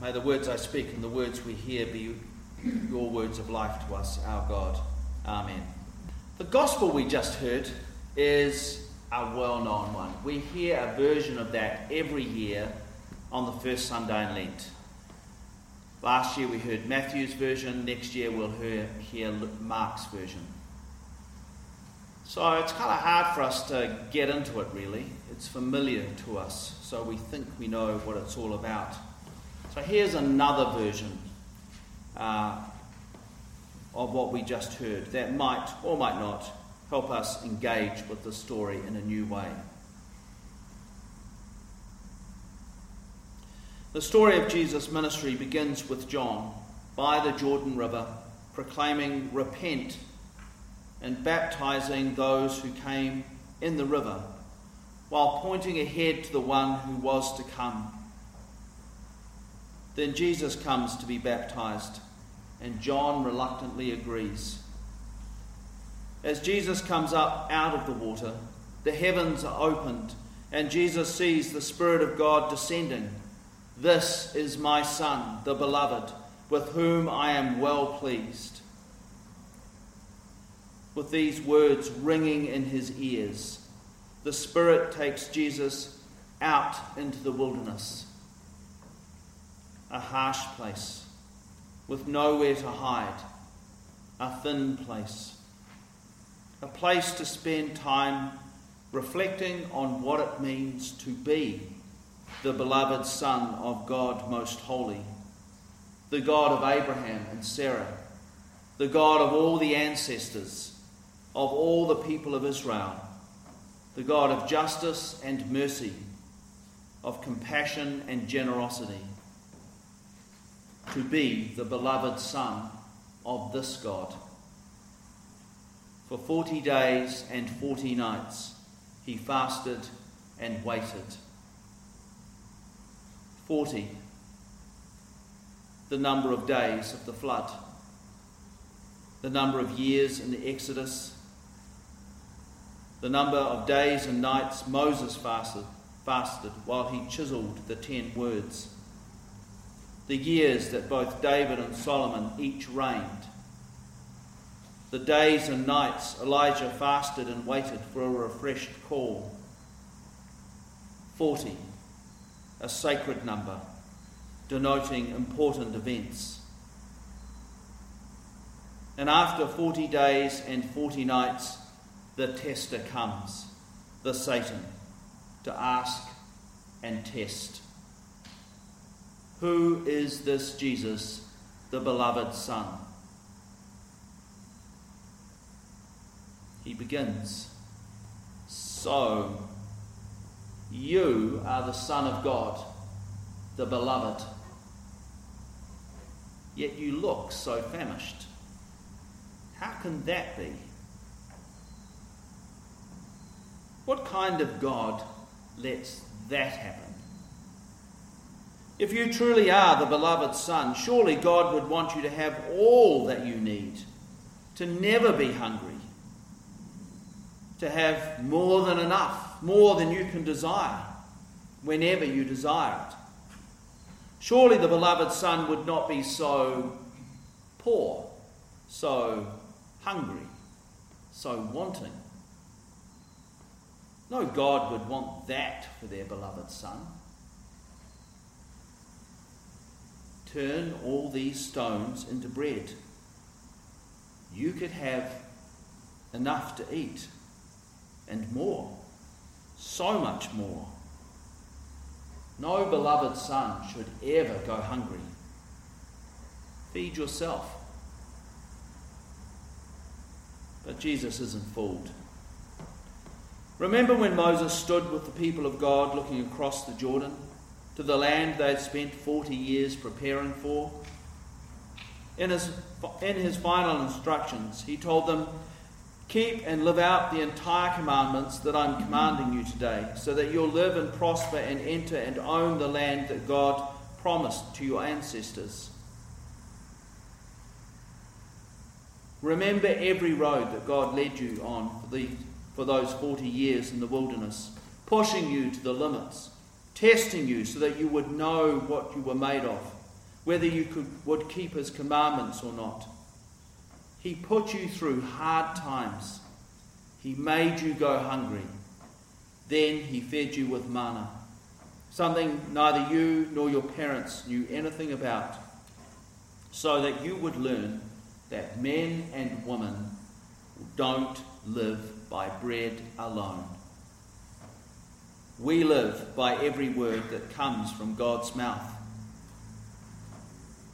May the words I speak and the words we hear be your words of life to us, our God. Amen. The gospel we just heard is a well known one. We hear a version of that every year on the first Sunday in Lent. Last year we heard Matthew's version, next year we'll hear, hear Mark's version. So it's kind of hard for us to get into it really. It's familiar to us, so we think we know what it's all about. So here's another version uh, of what we just heard that might or might not help us engage with the story in a new way. The story of Jesus' ministry begins with John by the Jordan River proclaiming, Repent, and baptizing those who came in the river, while pointing ahead to the one who was to come then Jesus comes to be baptized, and John reluctantly agrees. As Jesus comes up out of the water, the heavens are opened, and Jesus sees the Spirit of God descending. This is my Son, the Beloved, with whom I am well pleased. With these words ringing in his ears, the Spirit takes Jesus out into the wilderness a harsh place with nowhere to hide, a thin place, a place to spend time reflecting on what it means to be the beloved Son of God Most Holy, the God of Abraham and Sarah, the God of all the ancestors, of all the people of Israel, the God of justice and mercy, of compassion and generosity to be the beloved Son of this God. For forty days and forty nights he fasted and waited. Forty, the number of days of the flood, the number of years in the Exodus, the number of days and nights Moses fasted, fasted while he chiseled the ten words the years that both David and Solomon each reigned, the days and nights Elijah fasted and waited for a refreshed call. Forty, a sacred number denoting important events. And after forty days and forty nights, the tester comes, the Satan, to ask and test. Who is this Jesus, the beloved Son? He begins So, you are the Son of God, the beloved. Yet you look so famished. How can that be? What kind of God lets that happen? If you truly are the beloved Son, surely God would want you to have all that you need, to never be hungry, to have more than enough, more than you can desire, whenever you desire it. Surely the beloved Son would not be so poor, so hungry, so wanting. No God would want that for their beloved Son. Turn all these stones into bread. You could have enough to eat and more, so much more. No beloved son should ever go hungry. Feed yourself. But Jesus isn't fooled. Remember when Moses stood with the people of God looking across the Jordan? To the land they'd spent 40 years preparing for. In his, in his final instructions, he told them, Keep and live out the entire commandments that I'm commanding you today, so that you'll live and prosper and enter and own the land that God promised to your ancestors. Remember every road that God led you on for, the, for those 40 years in the wilderness, pushing you to the limits testing you so that you would know what you were made of, whether you could, would keep his commandments or not. He put you through hard times. He made you go hungry. Then he fed you with manna, something neither you nor your parents knew anything about, so that you would learn that men and women don't live by bread alone. We live by every word that comes from God's mouth.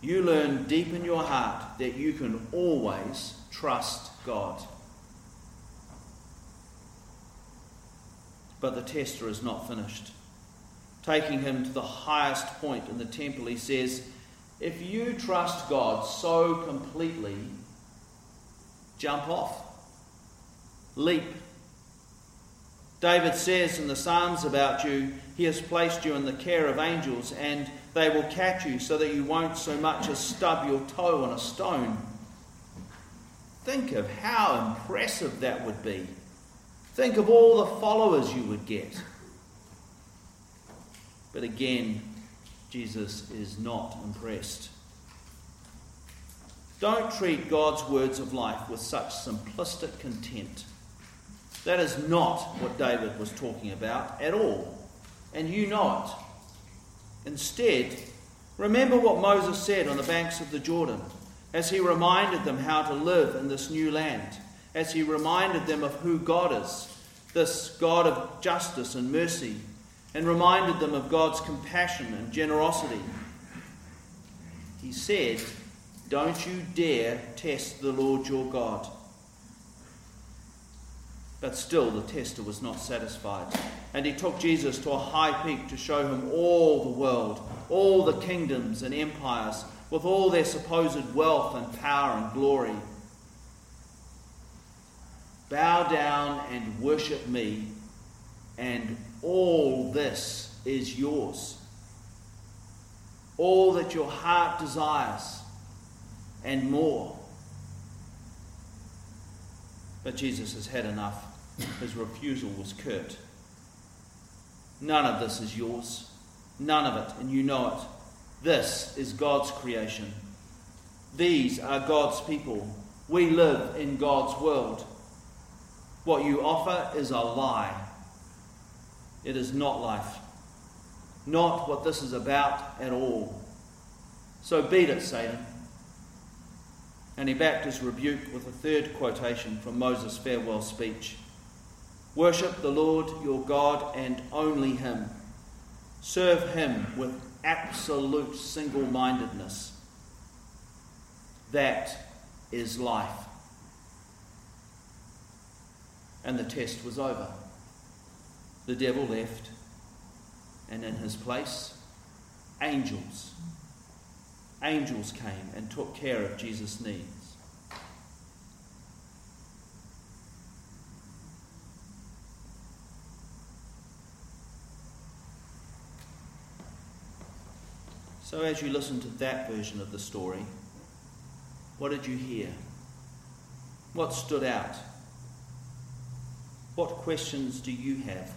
You learn deep in your heart that you can always trust God. But the tester is not finished. Taking him to the highest point in the temple, he says, If you trust God so completely, jump off, leap. David says in the Psalms about you, He has placed you in the care of angels, and they will catch you so that you won't so much as stub your toe on a stone. Think of how impressive that would be. Think of all the followers you would get. But again, Jesus is not impressed. Don't treat God's words of life with such simplistic contempt. That is not what David was talking about at all, and you know it. Instead, remember what Moses said on the banks of the Jordan as he reminded them how to live in this new land, as he reminded them of who God is, this God of justice and mercy, and reminded them of God's compassion and generosity. He said, don't you dare test the Lord your God. But still, the tester was not satisfied. And he took Jesus to a high peak to show him all the world, all the kingdoms and empires, with all their supposed wealth and power and glory. Bow down and worship me, and all this is yours. All that your heart desires and more. But Jesus has had enough. His refusal was curt. None of this is yours. None of it, and you know it. This is God's creation. These are God's people. We live in God's world. What you offer is a lie. It is not life. Not what this is about at all. So beat it, Satan. And he backed his rebuke with a third quotation from Moses' farewell speech Worship the Lord your God and only him. Serve him with absolute single mindedness. That is life. And the test was over. The devil left, and in his place, angels angels came and took care of Jesus' needs. So, as you listen to that version of the story, what did you hear? What stood out? What questions do you have?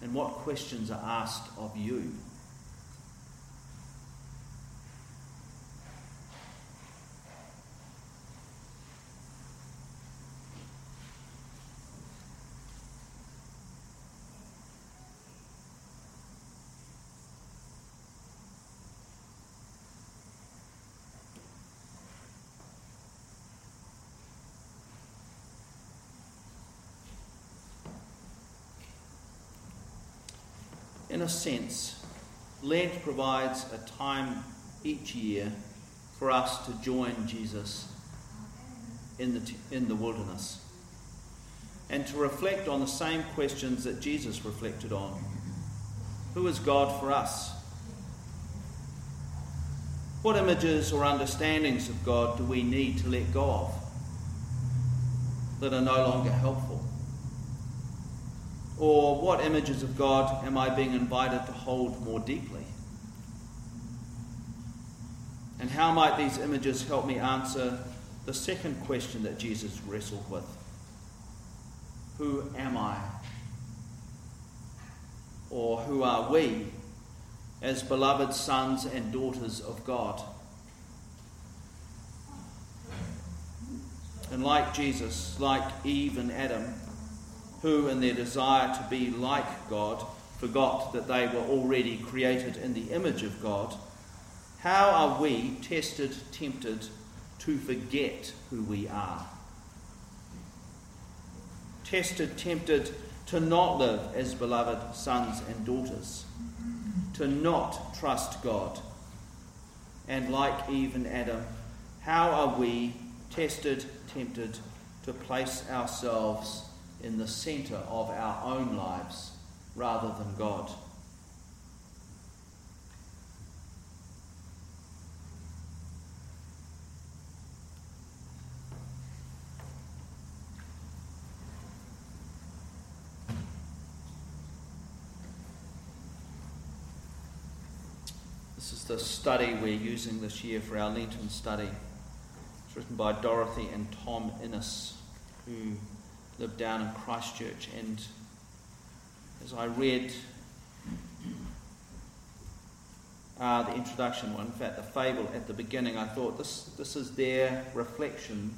And what questions are asked of you? Sense, Lent provides a time each year for us to join Jesus in the, in the wilderness and to reflect on the same questions that Jesus reflected on. Who is God for us? What images or understandings of God do we need to let go of that are no longer helpful? Or what images of God am I being invited to hold more deeply? And how might these images help me answer the second question that Jesus wrestled with? Who am I? Or who are we as beloved sons and daughters of God. And like Jesus, like Eve and Adam, who, in their desire to be like God, forgot that they were already created in the image of God, how are we tested, tempted to forget who we are? Tested, tempted to not live as beloved sons and daughters, to not trust God. And like Eve and Adam, how are we tested, tempted to place ourselves in the centre of our own lives rather than God? This is the study we're using this year for our Lenten study. It's written by Dorothy and Tom Innes, who live down in Christchurch. And as I read uh, the introduction, well, in fact, the fable at the beginning, I thought this, this is their reflection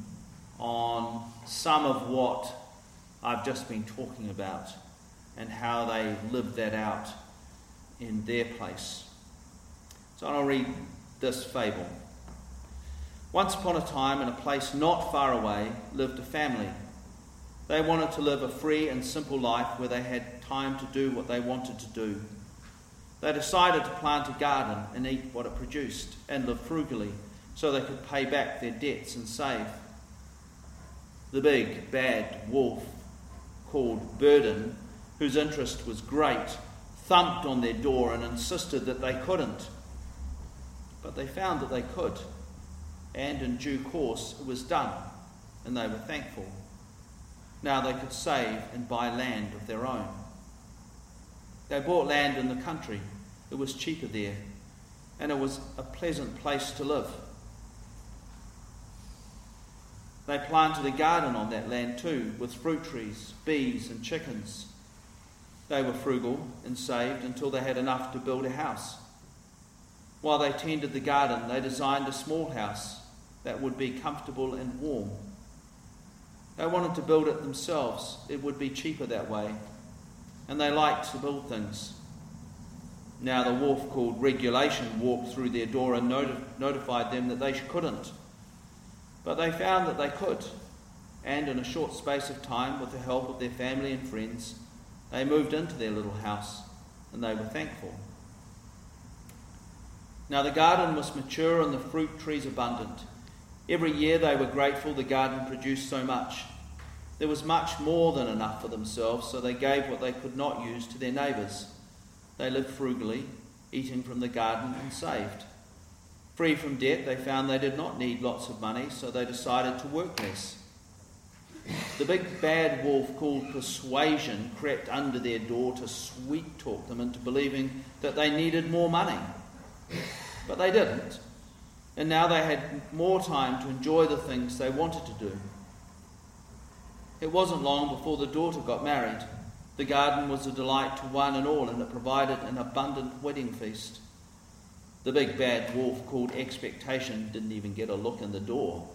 on some of what I've just been talking about and how they lived that out in their place. So I'll read this fable. Once upon a time, in a place not far away, lived a family. They wanted to live a free and simple life where they had time to do what they wanted to do. They decided to plant a garden and eat what it produced and live frugally so they could pay back their debts and save. The big, bad wolf, called Burden, whose interest was great, thumped on their door and insisted that they couldn't. But they found that they could, and in due course it was done, and they were thankful. Now they could save and buy land of their own. They bought land in the country, it was cheaper there, and it was a pleasant place to live. They planted a garden on that land too, with fruit trees, bees, and chickens. They were frugal and saved until they had enough to build a house. While they tended the garden, they designed a small house that would be comfortable and warm. They wanted to build it themselves, it would be cheaper that way, and they liked to build things. Now, the wolf called Regulation walked through their door and notified them that they couldn't. But they found that they could, and in a short space of time, with the help of their family and friends, they moved into their little house, and they were thankful. Now the garden was mature and the fruit trees abundant. Every year they were grateful the garden produced so much. There was much more than enough for themselves, so they gave what they could not use to their neighbours. They lived frugally, eating from the garden and saved. Free from debt, they found they did not need lots of money, so they decided to work less. The big bad wolf called persuasion crept under their door to sweet talk them into believing that they needed more money. But they didn't. And now they had more time to enjoy the things they wanted to do. It wasn't long before the daughter got married. The garden was a delight to one and all, and it provided an abundant wedding feast. The big bad wolf called expectation didn't even get a look in the door.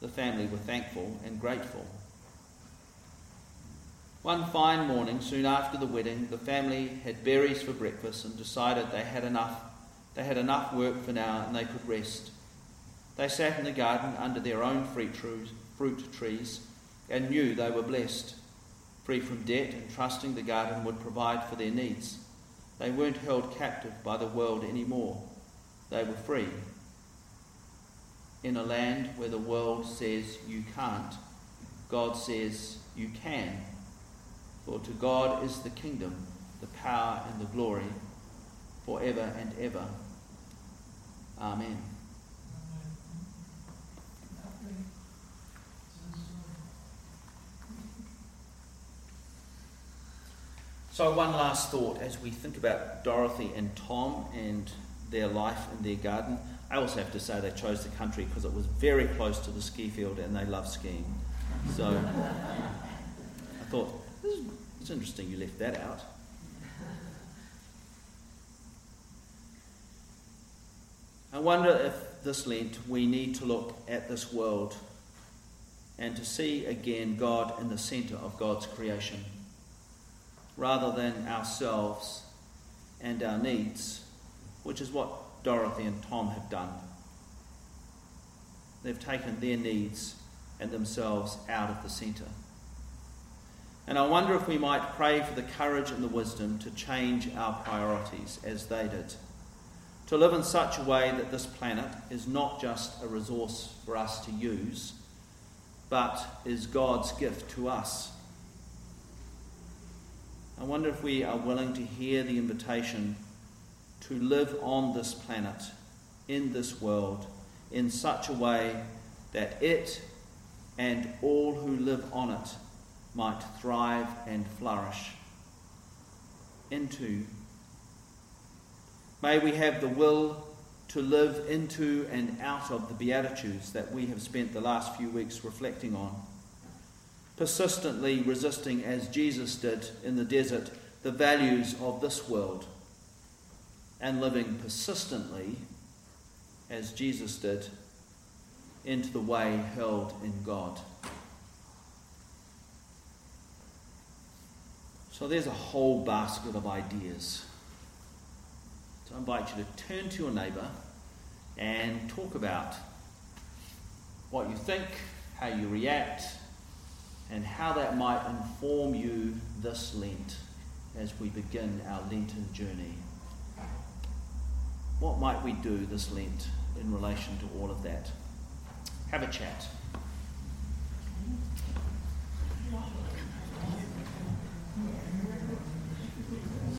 The family were thankful and grateful. One fine morning, soon after the wedding, the family had berries for breakfast and decided they had enough they had enough work for now and they could rest. They sat in the garden under their own fruit trees and knew they were blessed, free from debt and trusting the garden would provide for their needs. They weren't held captive by the world anymore. They were free. In a land where the world says you can't, God says you can. For to God is the kingdom, the power, and the glory forever and ever. Amen. So, one last thought as we think about Dorothy and Tom and their life in their garden. I also have to say they chose the country because it was very close to the ski field and they love skiing. So, I thought, it's interesting you left that out. I wonder if this Lent we need to look at this world and to see again God in the centre of God's creation, rather than ourselves and our needs, which is what Dorothy and Tom have done. They've taken their needs and themselves out of the centre. And I wonder if we might pray for the courage and the wisdom to change our priorities as they did. To live in such a way that this planet is not just a resource for us to use, but is God's gift to us. I wonder if we are willing to hear the invitation to live on this planet, in this world, in such a way that it and all who live on it might thrive and flourish into. May we have the will to live into and out of the Beatitudes that we have spent the last few weeks reflecting on, persistently resisting, as Jesus did in the desert, the values of this world, and living persistently, as Jesus did, into the way held in God. So there's a whole basket of ideas. So I invite you to turn to your neighbour and talk about what you think, how you react, and how that might inform you this Lent as we begin our Lenten journey. What might we do this Lent in relation to all of that? Have a chat.